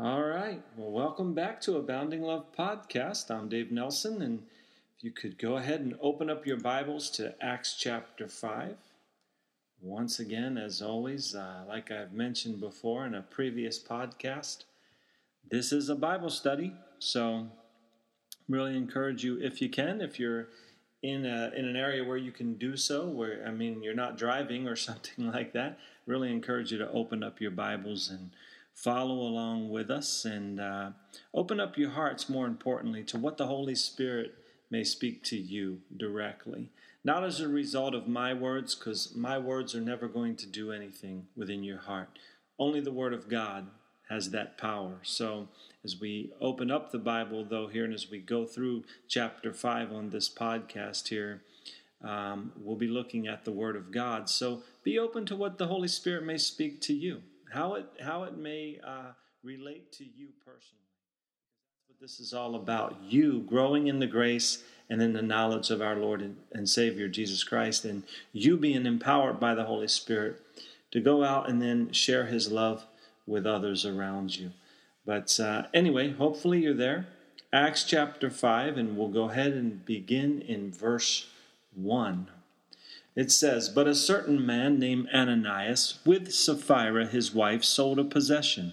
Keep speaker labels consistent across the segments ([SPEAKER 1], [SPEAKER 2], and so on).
[SPEAKER 1] All right. Well, welcome back to Abounding Love Podcast. I'm Dave Nelson, and if you could go ahead and open up your Bibles to Acts chapter 5. Once again, as always, uh, like I've mentioned before in a previous podcast, this is a Bible study. So, really encourage you, if you can, if you're in, a, in an area where you can do so, where, I mean, you're not driving or something like that, really encourage you to open up your Bibles and follow along with us and uh, open up your hearts, more importantly, to what the Holy Spirit may speak to you directly. Not as a result of my words, because my words are never going to do anything within your heart. Only the Word of God has that power. So, as we open up the Bible, though, here, and as we go through chapter 5 on this podcast here, um, we'll be looking at the Word of God. So, be open to what the Holy Spirit may speak to you how it how it may uh, relate to you personally. What this is all about. You growing in the grace and in the knowledge of our Lord and, and Savior Jesus Christ, and you being empowered by the Holy Spirit to go out and then share His love with others around you. But uh, anyway, hopefully you're there. Acts chapter 5, and we'll go ahead and begin in verse 1. It says, But a certain man named Ananias, with Sapphira his wife, sold a possession.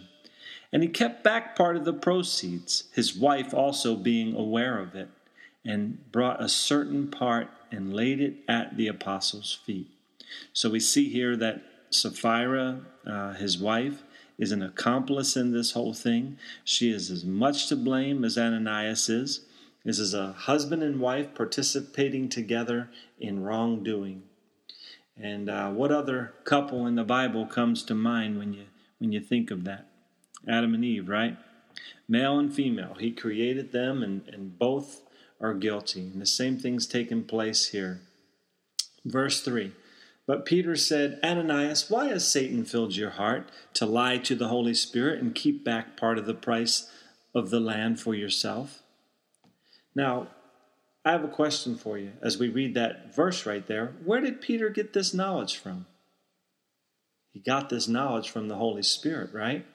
[SPEAKER 1] And he kept back part of the proceeds, his wife also being aware of it, and brought a certain part and laid it at the apostles' feet. So we see here that Sapphira, uh, his wife, is an accomplice in this whole thing. She is as much to blame as Ananias is. This is a husband and wife participating together in wrongdoing. And uh, what other couple in the Bible comes to mind when you when you think of that? Adam and Eve, right? Male and female. He created them, and, and both are guilty. And the same thing's taken place here. Verse 3 But Peter said, Ananias, why has Satan filled your heart to lie to the Holy Spirit and keep back part of the price of the land for yourself? Now, I have a question for you as we read that verse right there. Where did Peter get this knowledge from? He got this knowledge from the Holy Spirit, right?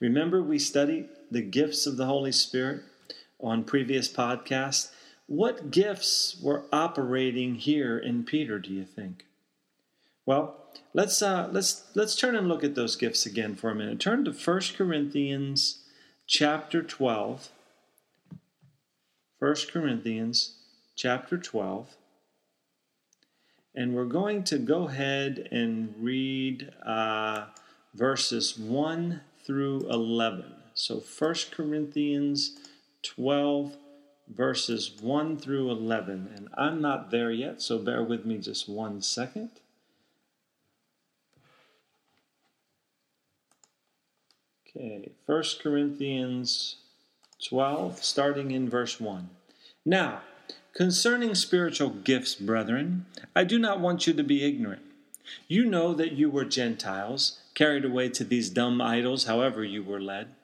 [SPEAKER 1] Remember, we studied the gifts of the Holy Spirit on previous podcasts. What gifts were operating here in Peter, do you think? Well, let's uh, let's let's turn and look at those gifts again for a minute. Turn to 1 Corinthians chapter 12. 1 Corinthians chapter 12. And we're going to go ahead and read uh, verses 1 through 11. So 1 Corinthians 12, verses 1 through 11. And I'm not there yet, so bear with me just one second. Okay, 1 Corinthians 12, starting in verse 1. Now, Concerning spiritual gifts, brethren, I do not want you to be ignorant. You know that you were Gentiles, carried away to these dumb idols, however you were led.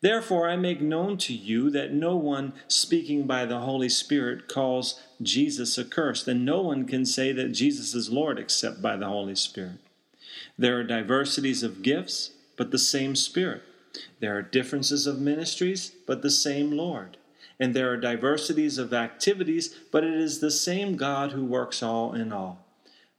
[SPEAKER 1] Therefore, I make known to you that no one speaking by the Holy Spirit calls Jesus accursed, and no one can say that Jesus is Lord except by the Holy Spirit. There are diversities of gifts, but the same Spirit. There are differences of ministries, but the same Lord and there are diversities of activities, but it is the same God who works all in all.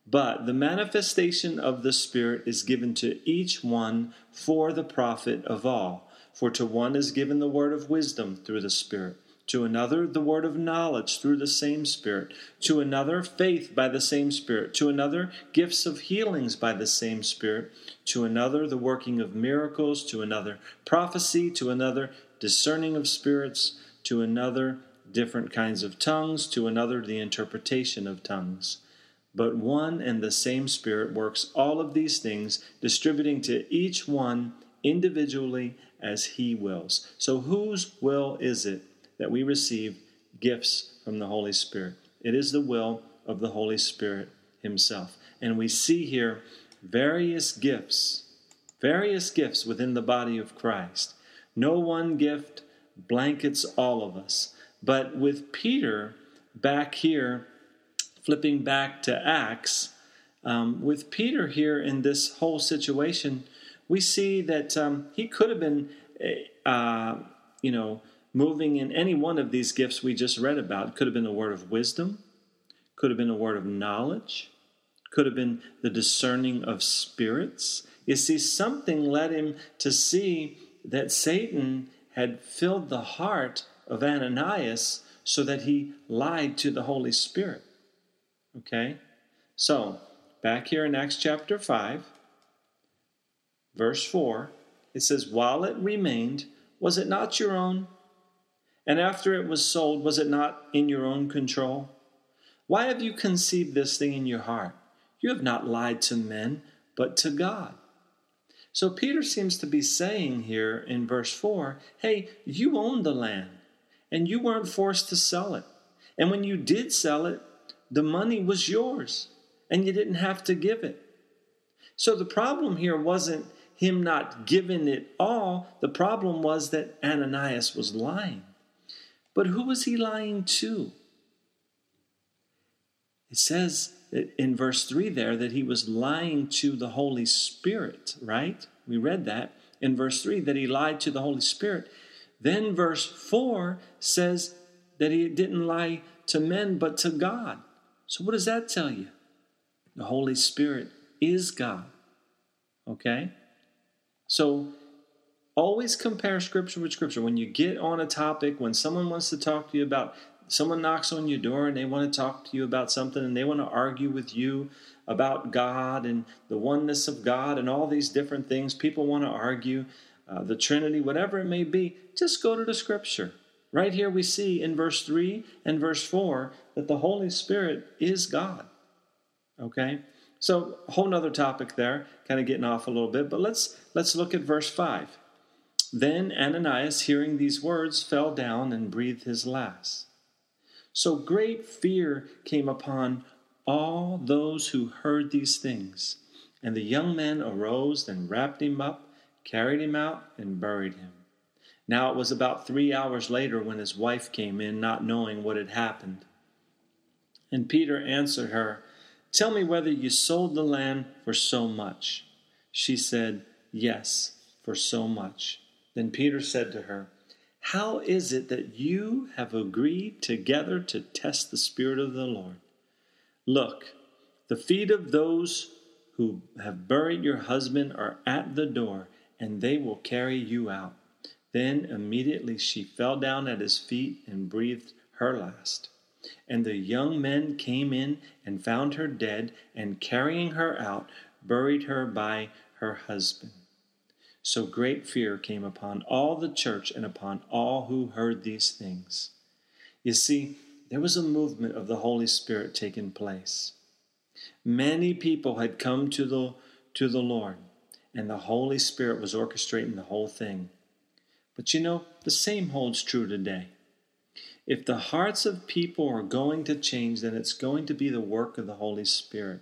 [SPEAKER 1] But the manifestation of the Spirit is given to each one for the profit of all. For to one is given the word of wisdom through the Spirit, to another the word of knowledge through the same Spirit, to another faith by the same Spirit, to another gifts of healings by the same Spirit, to another the working of miracles, to another prophecy, to another discerning of spirits to another different kinds of tongues, to another the interpretation of tongues. But one and the same Spirit works all of these things, distributing to each one individually as He wills. So, whose will is it that we receive gifts from the Holy Spirit? It is the will of the Holy Spirit Himself. And we see here various gifts, various gifts within the body of Christ. No one gift blankets all of us. But with Peter back here, flipping back to Acts, um, with Peter here in this whole situation, we see that um, he could have been, eh, uh, you know, moving in any one of these gifts we just read about. Could have been a word of wisdom, could have been a word of knowledge, could have been the discerning of spirits. You see, something led him to see that Satan had filled the heart of Ananias so that he lied to the Holy Spirit. Okay? So, back here in Acts chapter 5, verse 4, it says, While it remained, was it not your own? And after it was sold, was it not in your own control? Why have you conceived this thing in your heart? You have not lied to men, but to God. So Peter seems to be saying here in verse 4 hey, you own the land, and you weren't forced to sell it. And when you did sell it, the money was yours, and you didn't have to give it. So the problem here wasn't him not giving it all, the problem was that Ananias was lying. But who was he lying to? It says in verse 3 there that he was lying to the Holy Spirit, right? We read that in verse 3 that he lied to the Holy Spirit. Then verse 4 says that he didn't lie to men but to God. So, what does that tell you? The Holy Spirit is God. Okay? So, always compare Scripture with Scripture. When you get on a topic, when someone wants to talk to you about, someone knocks on your door and they want to talk to you about something and they want to argue with you about God and the oneness of God and all these different things, people want to argue, uh, the Trinity, whatever it may be, just go to the Scripture. Right here, we see in verse 3 and verse 4 that the Holy Spirit is God. Okay? So, whole nother topic there, kind of getting off a little bit, but let's let's look at verse 5. Then Ananias, hearing these words, fell down and breathed his last. So great fear came upon all those who heard these things. And the young man arose and wrapped him up, carried him out, and buried him. Now it was about three hours later when his wife came in, not knowing what had happened. And Peter answered her, Tell me whether you sold the land for so much. She said, Yes, for so much. Then Peter said to her, How is it that you have agreed together to test the Spirit of the Lord? Look, the feet of those who have buried your husband are at the door, and they will carry you out. Then immediately she fell down at his feet and breathed her last. And the young men came in and found her dead, and carrying her out, buried her by her husband. So great fear came upon all the church and upon all who heard these things. You see, there was a movement of the Holy Spirit taking place. Many people had come to the, to the Lord, and the Holy Spirit was orchestrating the whole thing. But you know, the same holds true today. If the hearts of people are going to change, then it's going to be the work of the Holy Spirit.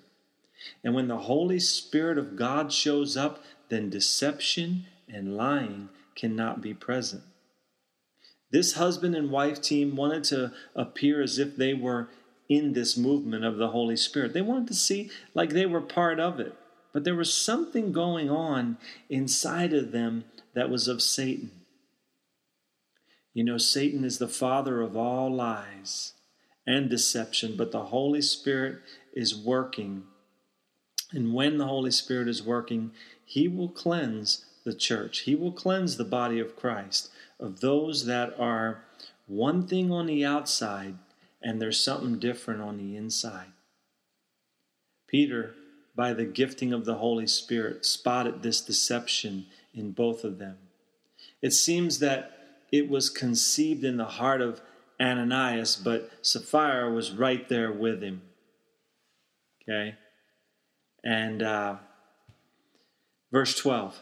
[SPEAKER 1] And when the Holy Spirit of God shows up, then deception and lying cannot be present. This husband and wife team wanted to appear as if they were in this movement of the Holy Spirit. They wanted to see like they were part of it. But there was something going on inside of them that was of Satan. You know, Satan is the father of all lies and deception, but the Holy Spirit is working. And when the Holy Spirit is working, He will cleanse the church, He will cleanse the body of Christ of those that are one thing on the outside and there's something different on the inside. Peter, by the gifting of the Holy Spirit, spotted this deception in both of them. It seems that it was conceived in the heart of Ananias, but Sapphira was right there with him. Okay? And uh, verse 12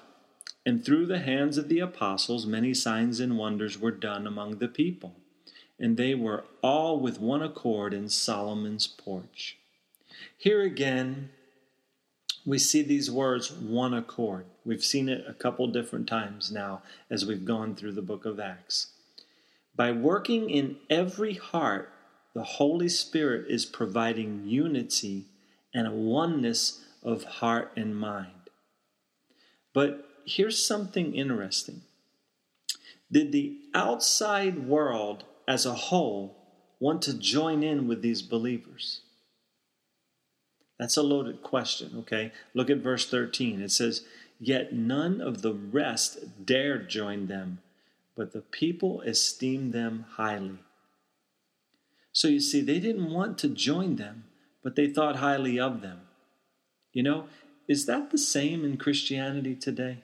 [SPEAKER 1] And through the hands of the apostles, many signs and wonders were done among the people, and they were all with one accord in Solomon's porch. Here again, we see these words one accord. We've seen it a couple different times now as we've gone through the book of Acts. By working in every heart, the Holy Spirit is providing unity and a oneness of heart and mind. But here's something interesting. Did the outside world as a whole want to join in with these believers? That's a loaded question, okay? Look at verse 13. It says, Yet none of the rest dared join them, but the people esteemed them highly. So you see, they didn't want to join them, but they thought highly of them. You know, is that the same in Christianity today?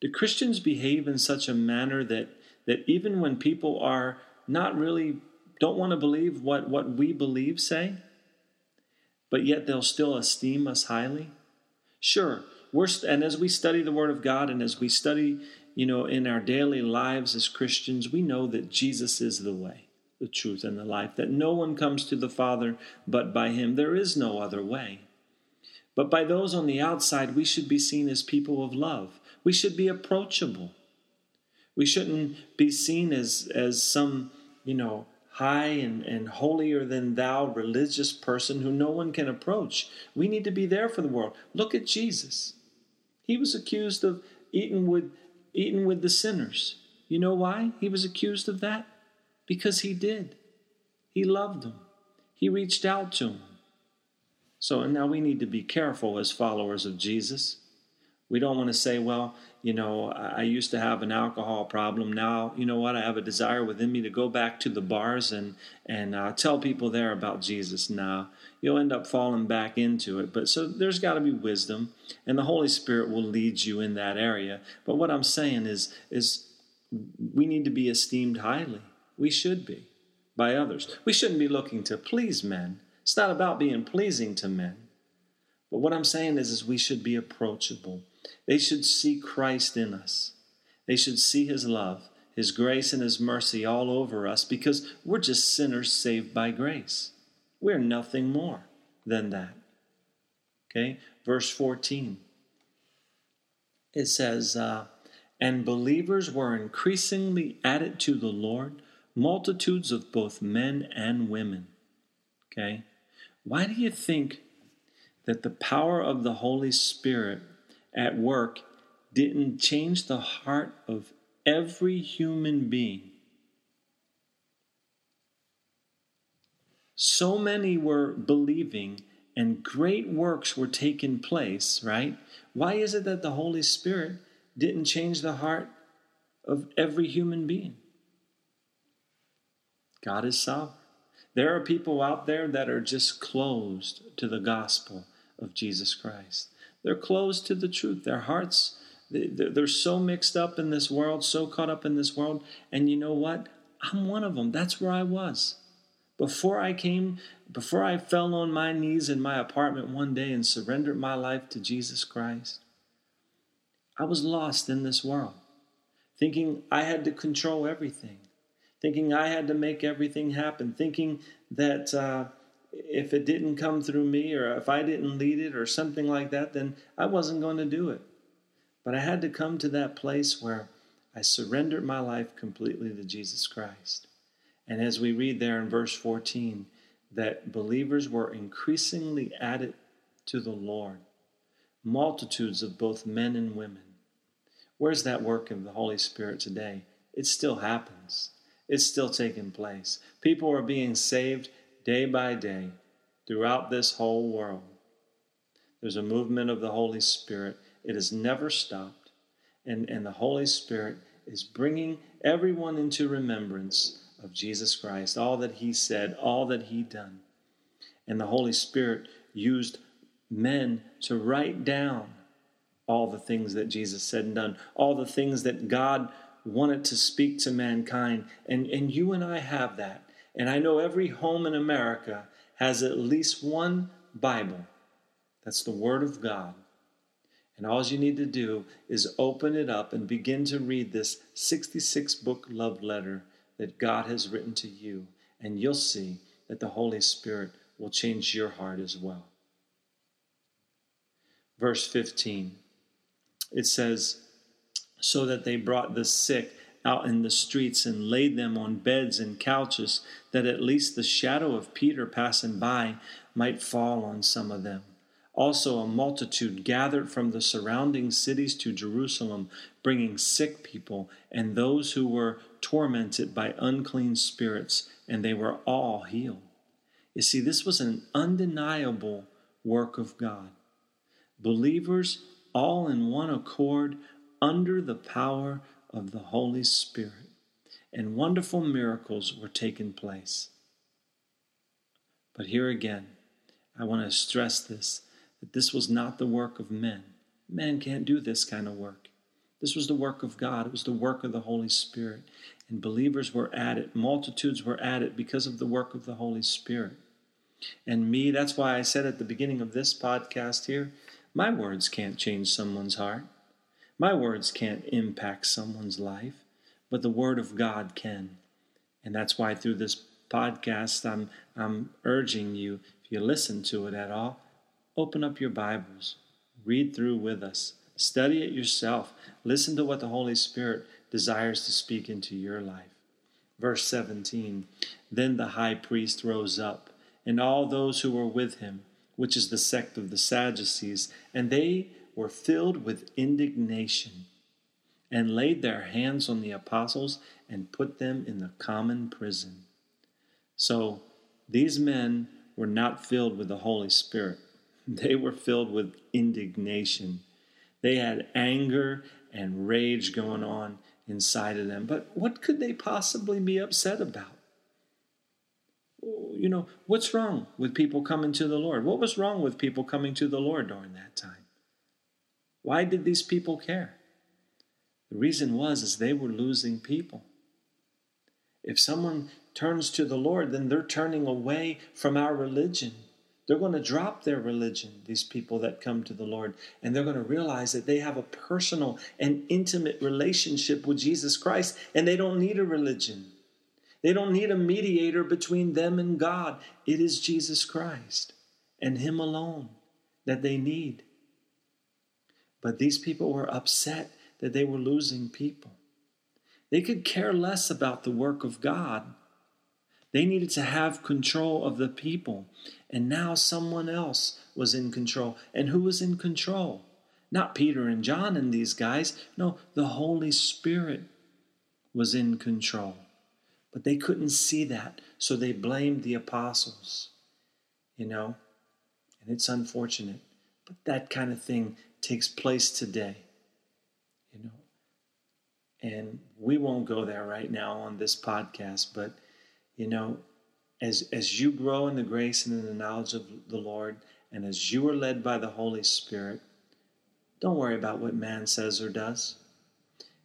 [SPEAKER 1] Do Christians behave in such a manner that, that even when people are not really, don't want to believe what, what we believe, say, but yet they'll still esteem us highly? Sure, we're, and as we study the Word of God and as we study, you know, in our daily lives as Christians, we know that Jesus is the way, the truth, and the life, that no one comes to the Father but by Him. There is no other way. But by those on the outside, we should be seen as people of love. We should be approachable. We shouldn't be seen as, as some, you know, high and, and holier than thou religious person who no one can approach. We need to be there for the world. Look at Jesus. He was accused of eating with eating with the sinners. You know why he was accused of that? Because he did. He loved them. He reached out to them. So now we need to be careful as followers of Jesus. We don't want to say, well, you know, I used to have an alcohol problem. Now, you know what? I have a desire within me to go back to the bars and and uh, tell people there about Jesus. Now, you'll end up falling back into it. But so there's got to be wisdom, and the Holy Spirit will lead you in that area. But what I'm saying is, is we need to be esteemed highly. We should be by others. We shouldn't be looking to please men. It's not about being pleasing to men. But what I'm saying is, is we should be approachable. They should see Christ in us. They should see his love, his grace, and his mercy all over us because we're just sinners saved by grace. We're nothing more than that. Okay? Verse 14. It says, uh, And believers were increasingly added to the Lord, multitudes of both men and women. Okay? Why do you think that the power of the Holy Spirit at work didn't change the heart of every human being? So many were believing and great works were taking place, right? Why is it that the Holy Spirit didn't change the heart of every human being? God is sovereign. There are people out there that are just closed to the gospel of Jesus Christ. They're closed to the truth. Their hearts, they're so mixed up in this world, so caught up in this world. And you know what? I'm one of them. That's where I was. Before I came, before I fell on my knees in my apartment one day and surrendered my life to Jesus Christ, I was lost in this world, thinking I had to control everything thinking I had to make everything happen, thinking that uh, if it didn't come through me or if I didn't lead it or something like that, then I wasn't going to do it. But I had to come to that place where I surrendered my life completely to Jesus Christ. And as we read there in verse 14, that believers were increasingly added to the Lord, multitudes of both men and women. Where's that work of the Holy Spirit today? It still happens. It's still taking place. People are being saved day by day throughout this whole world. There's a movement of the Holy Spirit. It has never stopped. And, and the Holy Spirit is bringing everyone into remembrance of Jesus Christ, all that He said, all that He done. And the Holy Spirit used men to write down all the things that Jesus said and done, all the things that God wanted to speak to mankind. And, and you and I have that. And I know every home in America has at least one Bible. That's the Word of God. And all you need to do is open it up and begin to read this 66 book love letter that God has written to you. And you'll see that the Holy Spirit will change your heart as well. Verse 15 it says, so that they brought the sick out in the streets and laid them on beds and couches, that at least the shadow of Peter passing by might fall on some of them. Also, a multitude gathered from the surrounding cities to Jerusalem, bringing sick people and those who were tormented by unclean spirits, and they were all healed. You see, this was an undeniable work of God. Believers all in one accord under the power of the Holy Spirit, and wonderful miracles were taking place. But here again, I want to stress this that this was not the work of men. Men can't do this kind of work. This was the work of God, it was the work of the Holy Spirit. And believers were at it, multitudes were at it because of the work of the Holy Spirit. And me, that's why I said at the beginning of this podcast here my words can't change someone's heart. My words can't impact someone's life, but the Word of God can. And that's why through this podcast, I'm, I'm urging you, if you listen to it at all, Open up your Bibles, read through with us, study it yourself, listen to what the Holy Spirit desires to speak into your life. Verse 17 Then the high priest rose up, and all those who were with him, which is the sect of the Sadducees, and they were filled with indignation, and laid their hands on the apostles and put them in the common prison. So these men were not filled with the Holy Spirit they were filled with indignation. They had anger and rage going on inside of them. But what could they possibly be upset about? You know, what's wrong with people coming to the Lord? What was wrong with people coming to the Lord during that time? Why did these people care? The reason was is they were losing people. If someone turns to the Lord, then they're turning away from our religion. They're going to drop their religion, these people that come to the Lord, and they're going to realize that they have a personal and intimate relationship with Jesus Christ, and they don't need a religion. They don't need a mediator between them and God. It is Jesus Christ and Him alone that they need. But these people were upset that they were losing people. They could care less about the work of God they needed to have control of the people. And now someone else was in control. And who was in control? Not Peter and John and these guys. No, the Holy Spirit was in control. But they couldn't see that, so they blamed the apostles. You know? And it's unfortunate. But that kind of thing takes place today. You know? And we won't go there right now on this podcast, but you know, as as you grow in the grace and in the knowledge of the Lord, and as you are led by the Holy Spirit, don't worry about what man says or does.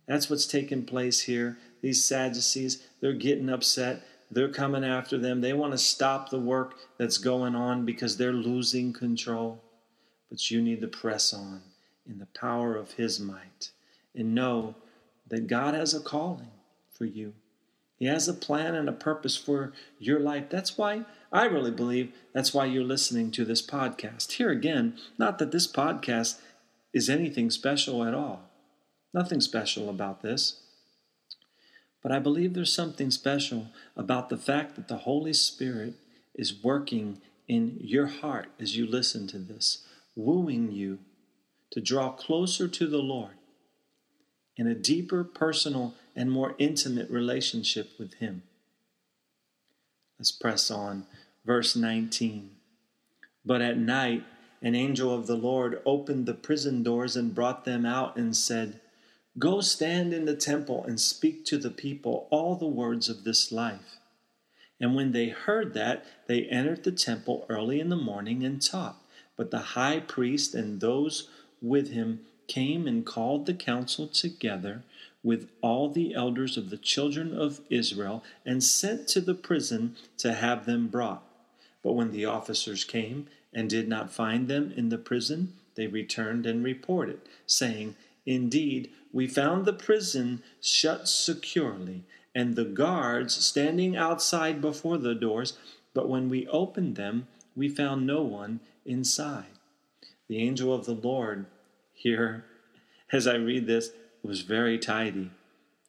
[SPEAKER 1] That's what's taking place here. These Sadducees, they're getting upset. They're coming after them. They want to stop the work that's going on because they're losing control. But you need to press on in the power of His might and know that God has a calling for you. He has a plan and a purpose for your life. That's why I really believe that's why you're listening to this podcast. Here again, not that this podcast is anything special at all. Nothing special about this. But I believe there's something special about the fact that the Holy Spirit is working in your heart as you listen to this, wooing you to draw closer to the Lord in a deeper personal and more intimate relationship with Him. Let's press on. Verse 19. But at night, an angel of the Lord opened the prison doors and brought them out and said, Go stand in the temple and speak to the people all the words of this life. And when they heard that, they entered the temple early in the morning and taught. But the high priest and those with him came and called the council together with all the elders of the children of Israel and sent to the prison to have them brought. But when the officers came and did not find them in the prison, they returned and reported, saying, Indeed, we found the prison shut securely, and the guards standing outside before the doors, but when we opened them, we found no one inside. The angel of the Lord here, as I read this, was very tidy.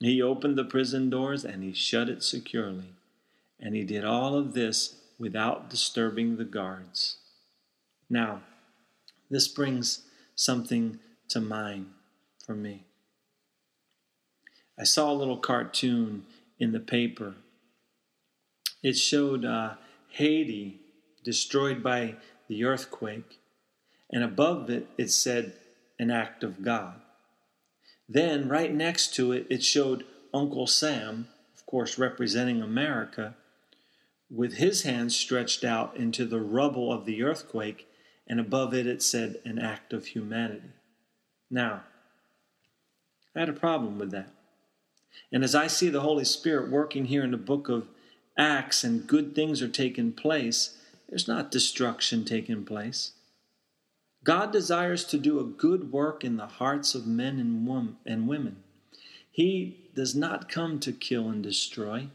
[SPEAKER 1] He opened the prison doors and he shut it securely. And he did all of this without disturbing the guards. Now, This brings something to mind for me. I saw a little cartoon in the paper. It showed uh, Haiti destroyed by the earthquake, and above it, it said, An act of God. Then, right next to it, it showed Uncle Sam, of course, representing America, with his hands stretched out into the rubble of the earthquake, and above it, it said, An act of humanity. Now, I had a problem with that. And as I see the Holy Spirit working here in the book of Acts and good things are taking place, there's not destruction taking place. God desires to do a good work in the hearts of men and women. He does not come to kill and destroy.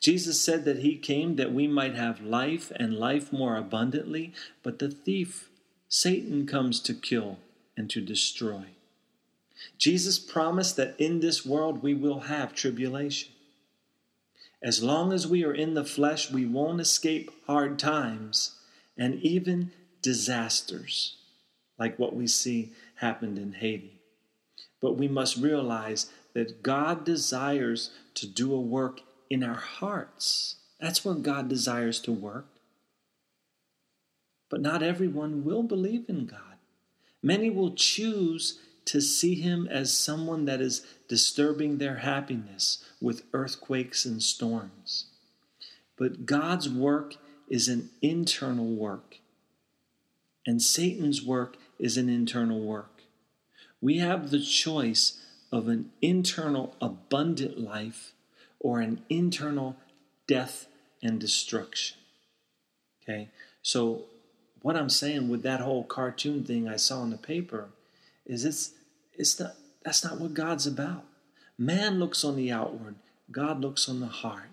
[SPEAKER 1] Jesus said that he came that we might have life and life more abundantly, but the thief, Satan, comes to kill and to destroy. Jesus promised that in this world we will have tribulation. As long as we are in the flesh, we won't escape hard times and even disasters like what we see happened in Haiti. But we must realize that God desires to do a work in our hearts. That's where God desires to work. But not everyone will believe in God. Many will choose to see him as someone that is disturbing their happiness with earthquakes and storms. But God's work is an internal work, and Satan's work is an internal work. We have the choice of an internal abundant life or an internal death and destruction. Okay? So, what I'm saying with that whole cartoon thing I saw in the paper is it's it's not, that's not what God's about. Man looks on the outward, God looks on the heart.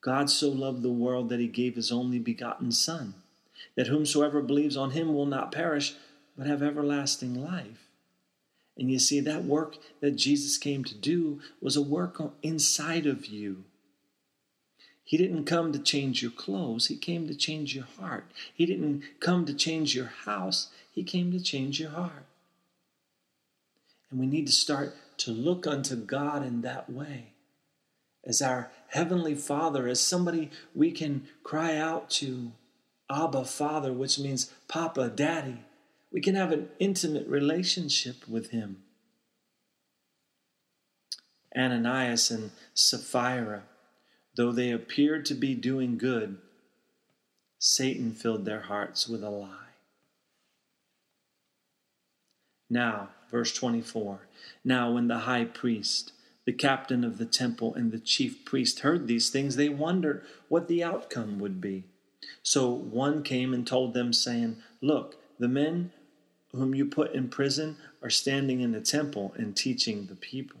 [SPEAKER 1] God so loved the world that he gave his only begotten Son, that whomsoever believes on him will not perish, but have everlasting life. And you see, that work that Jesus came to do was a work inside of you. He didn't come to change your clothes, He came to change your heart. He didn't come to change your house, He came to change your heart. And we need to start to look unto God in that way as our Heavenly Father, as somebody we can cry out to, Abba, Father, which means Papa, Daddy. We can have an intimate relationship with Him. Ananias and Sapphira, though they appeared to be doing good, Satan filled their hearts with a lie. Now, verse 24 Now, when the high priest, the captain of the temple, and the chief priest heard these things, they wondered what the outcome would be. So one came and told them, saying, Look, the men whom you put in prison are standing in the temple and teaching the people.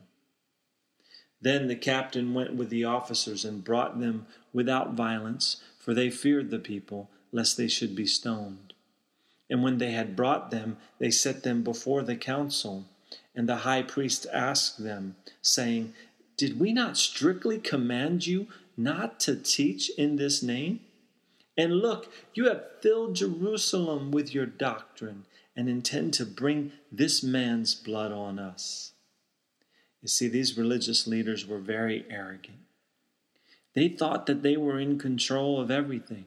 [SPEAKER 1] Then the captain went with the officers and brought them without violence, for they feared the people, lest they should be stoned. And when they had brought them, they set them before the council. And the high priest asked them, saying, Did we not strictly command you not to teach in this name? And look, you have filled Jerusalem with your doctrine and intend to bring this man's blood on us. You see, these religious leaders were very arrogant. They thought that they were in control of everything.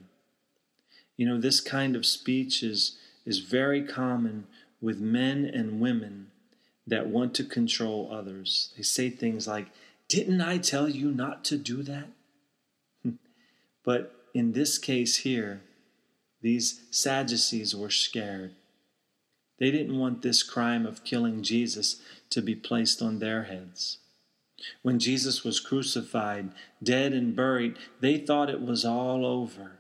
[SPEAKER 1] You know, this kind of speech is is very common with men and women that want to control others. They say things like, Didn't I tell you not to do that? but in this case here, these Sadducees were scared. They didn't want this crime of killing Jesus to be placed on their heads. When Jesus was crucified, dead, and buried, they thought it was all over.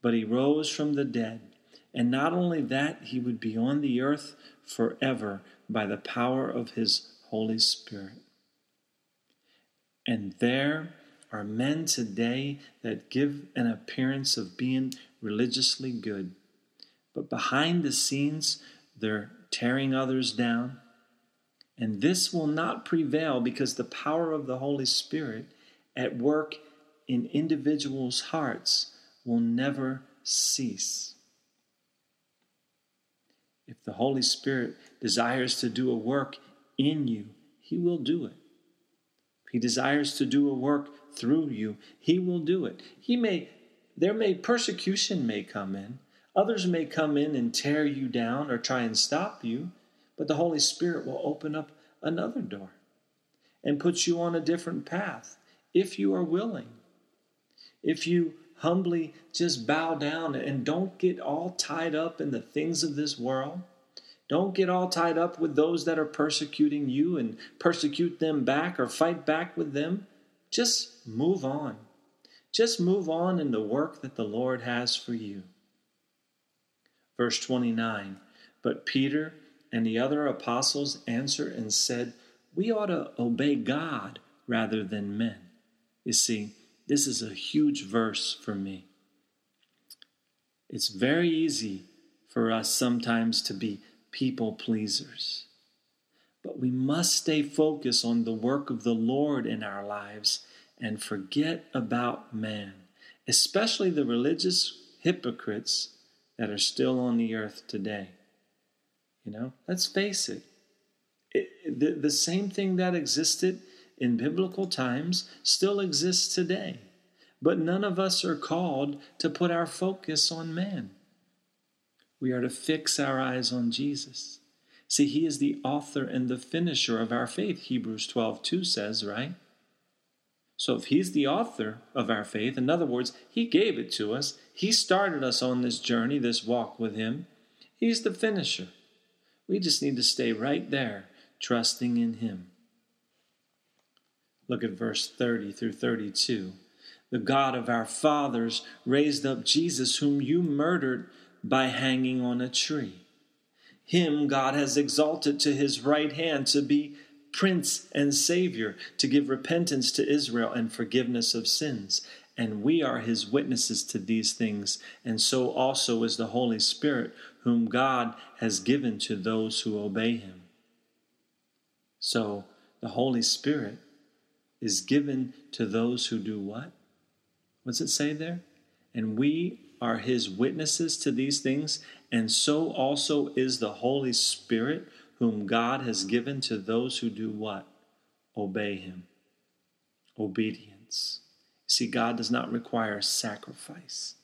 [SPEAKER 1] But he rose from the dead and not only that, he would be on the earth forever by the power of his Holy Spirit. And there are men today that give an appearance of being religiously good, but behind the scenes, they're tearing others down. And this will not prevail because the power of the Holy Spirit at work in individuals' hearts will never cease. If the Holy Spirit desires to do a work in you, He will do it. If He desires to do a work through you, He will do it. He may, there may, persecution may come in. Others may come in and tear you down or try and stop you, but the Holy Spirit will open up another door and put you on a different path if you are willing. If you humbly just bow down and don't get all tied up in the things of this world. Don't get all tied up with those that are persecuting you and persecute them back or fight back with them. Just move on. Just move on in the work that the Lord has for you. Verse 29 But Peter and the other apostles answered and said, We ought to obey God rather than men. You see, this is a huge verse for me. It's very easy for us sometimes to be people pleasers. But we must stay focused on the work of the Lord in our lives and forget about man, especially the religious hypocrites that are still on the earth today. You know, let's face it, it the, the same thing that existed in biblical times still exists today. But none of us are called to put our focus on man. We are to fix our eyes on Jesus. See, he is the author and the finisher of our faith, Hebrews 12 2 says, right? So if he's the author of our faith, in other words, he gave it to us, he started us on this journey, this walk with him, he's the finisher. We just need to stay right there, trusting in him. Look at verse 30 through 32. The God of our fathers raised up Jesus, whom you murdered by hanging on a tree. Him God has exalted to his right hand to be Prince and Savior, to give repentance to Israel and forgiveness of sins. And we are his witnesses to these things, and so also is the Holy Spirit, whom God has given to those who obey him. So, the Holy Spirit is given to those who do what? What's it say there? And we are his witnesses to these things, and so also is the Holy Spirit, whom God has given to those who do what? Obey him. Obedience. See, God does not require sacrifice,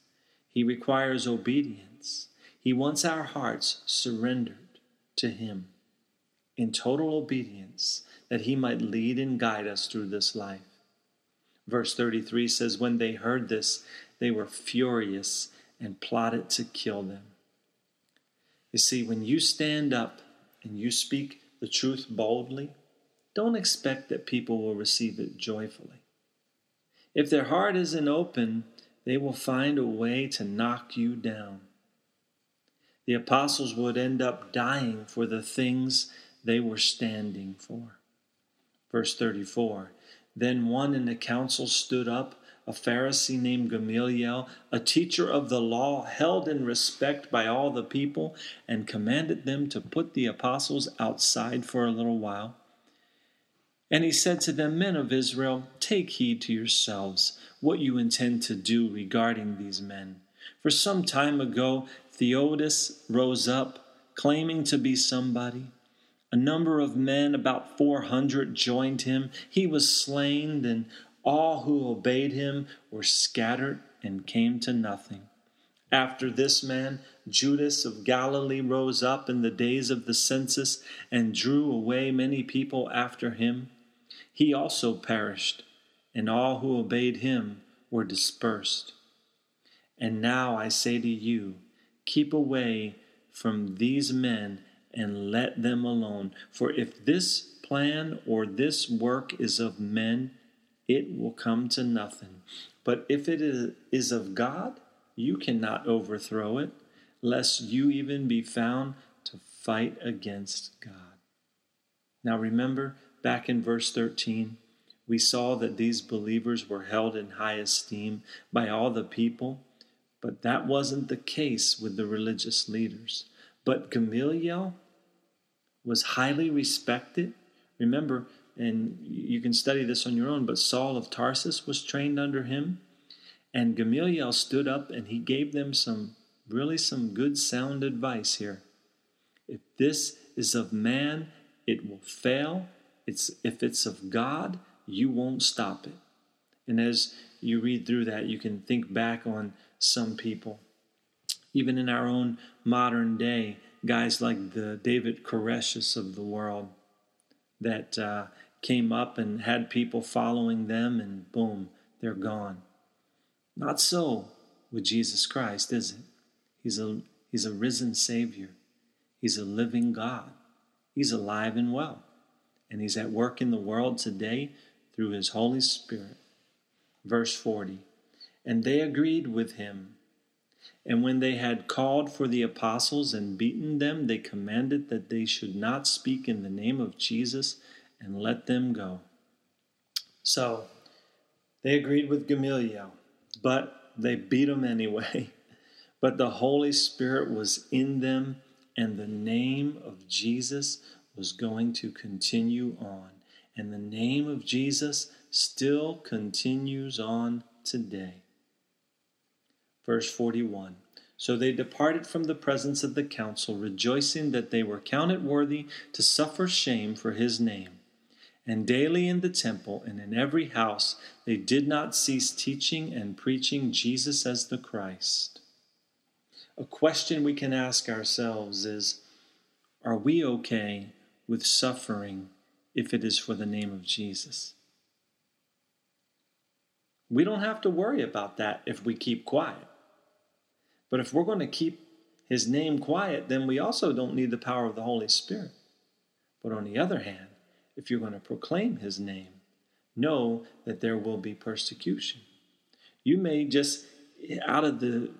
[SPEAKER 1] He requires obedience. He wants our hearts surrendered to Him in total obedience that he might lead and guide us through this life. Verse 33 says, When they heard this, they were furious and plotted to kill them. You see, when you stand up and you speak the truth boldly, don't expect that people will receive it joyfully. If their heart isn't open, they will find a way to knock you down. The apostles would end up dying for the things they were standing for. Verse 34 Then one in the council stood up, a Pharisee named Gamaliel, a teacher of the law, held in respect by all the people, and commanded them to put the apostles outside for a little while. And he said to them, Men of Israel, take heed to yourselves what you intend to do regarding these men. For some time ago, Theudas rose up, claiming to be somebody. A number of men, about 400, joined him. He was slain, and all who obeyed him were scattered and came to nothing. After this man, Judas of Galilee rose up in the days of the census and drew away many people after him. He also perished, and all who obeyed him were dispersed. And now I say to you, keep away from these men and let them alone. For if this plan or this work is of men, it will come to nothing. But if it is of God, you cannot overthrow it, lest you even be found to fight against God. Now remember, back in verse 13, we saw that these believers were held in high esteem by all the people, but that wasn't the case with the religious leaders. But Gamaliel was highly respected. Remember, and you can study this on your own, but Saul of Tarsus was trained under him. And Gamaliel stood up and he gave them some really some good sound advice here. If this is of man, it will fail. It's, if it's of God, you won't stop it. And as you read through that, you can think back on some people. Even in our own modern day, guys like the David Koresh's of the world that uh, came up and had people following them, and boom, they're gone. Not so with Jesus Christ, is it? He's a, he's a risen Savior, He's a living God, He's alive and well, and He's at work in the world today through His Holy Spirit. Verse 40 And they agreed with Him. And when they had called for the apostles and beaten them, they commanded that they should not speak in the name of Jesus and let them go. So they agreed with Gamaliel, but they beat him anyway. But the Holy Spirit was in them, and the name of Jesus was going to continue on. And the name of Jesus still continues on today. Verse 41 So they departed from the presence of the council, rejoicing that they were counted worthy to suffer shame for his name. And daily in the temple and in every house they did not cease teaching and preaching Jesus as the Christ. A question we can ask ourselves is Are we okay with suffering if it is for the name of Jesus? We don't have to worry about that if we keep quiet. But if we're going to keep his name quiet, then we also don't need the power of the Holy Spirit. But on the other hand, if you're going to proclaim his name, know that there will be persecution. You may just, out of the,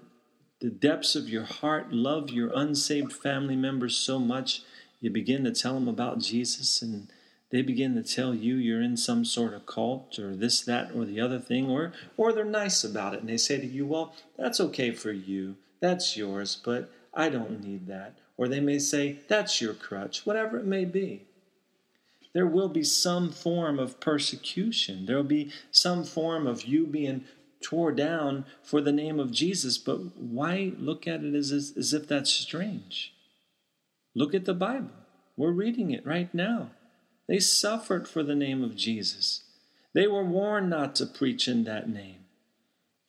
[SPEAKER 1] the depths of your heart, love your unsaved family members so much, you begin to tell them about Jesus and they begin to tell you you're in some sort of cult or this, that, or the other thing, or, or they're nice about it and they say to you, Well, that's okay for you, that's yours, but I don't need that. Or they may say, That's your crutch, whatever it may be there will be some form of persecution. There will be some form of you being tore down for the name of Jesus. But why look at it as, as, as if that's strange? Look at the Bible. We're reading it right now. They suffered for the name of Jesus. They were warned not to preach in that name.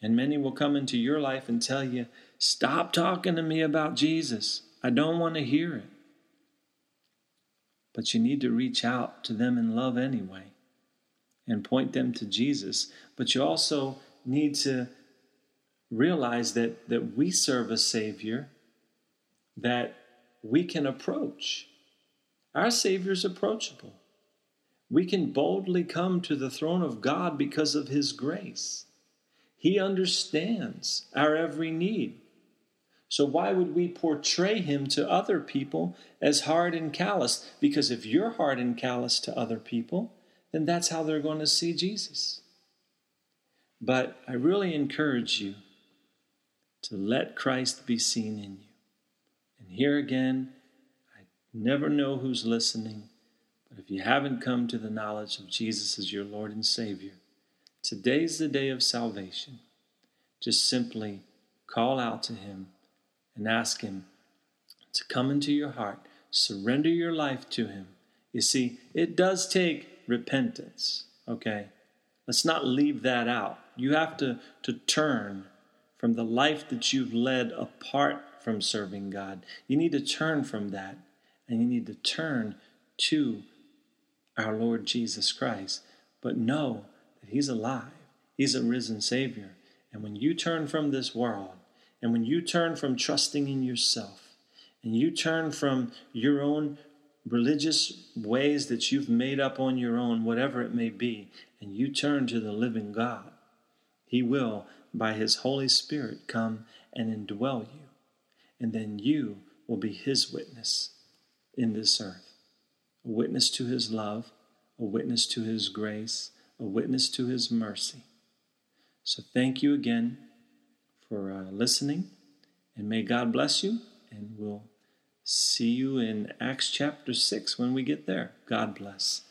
[SPEAKER 1] And many will come into your life and tell you, Stop talking to me about Jesus. I don't want to hear it but you need to reach out to them in love anyway and point them to Jesus. But you also need to realize that, that we serve a Savior that we can approach. Our Savior is approachable. We can boldly come to the throne of God because of His grace. He understands our every need. So, why would we portray him to other people as hard and callous? Because if you're hard and callous to other people, then that's how they're going to see Jesus. But I really encourage you to let Christ be seen in you. And here again, I never know who's listening, but if you haven't come to the knowledge of Jesus as your Lord and Savior, today's the day of salvation. Just simply call out to Him and ask Him to come into your heart, surrender your life to Him. You see, it does take repentance, okay? Let's not leave that out. You have to, to turn from the life that you've led apart from serving God. You need to turn from that and you need to turn to our Lord Jesus Christ. But know that He's alive, He's a risen Savior. And when you turn from this world and when you turn from trusting in yourself and you turn from your own religious ways that you've made up on your own, whatever it may be, and you turn to the living God, He will, by His Holy Spirit, come and indwell you. And then you will be His witness in this earth a witness to His love, a witness to His grace, a witness to His mercy. So thank you again for uh, listening. And may God bless you. And we'll see you in Acts chapter 6 when we get there. God bless.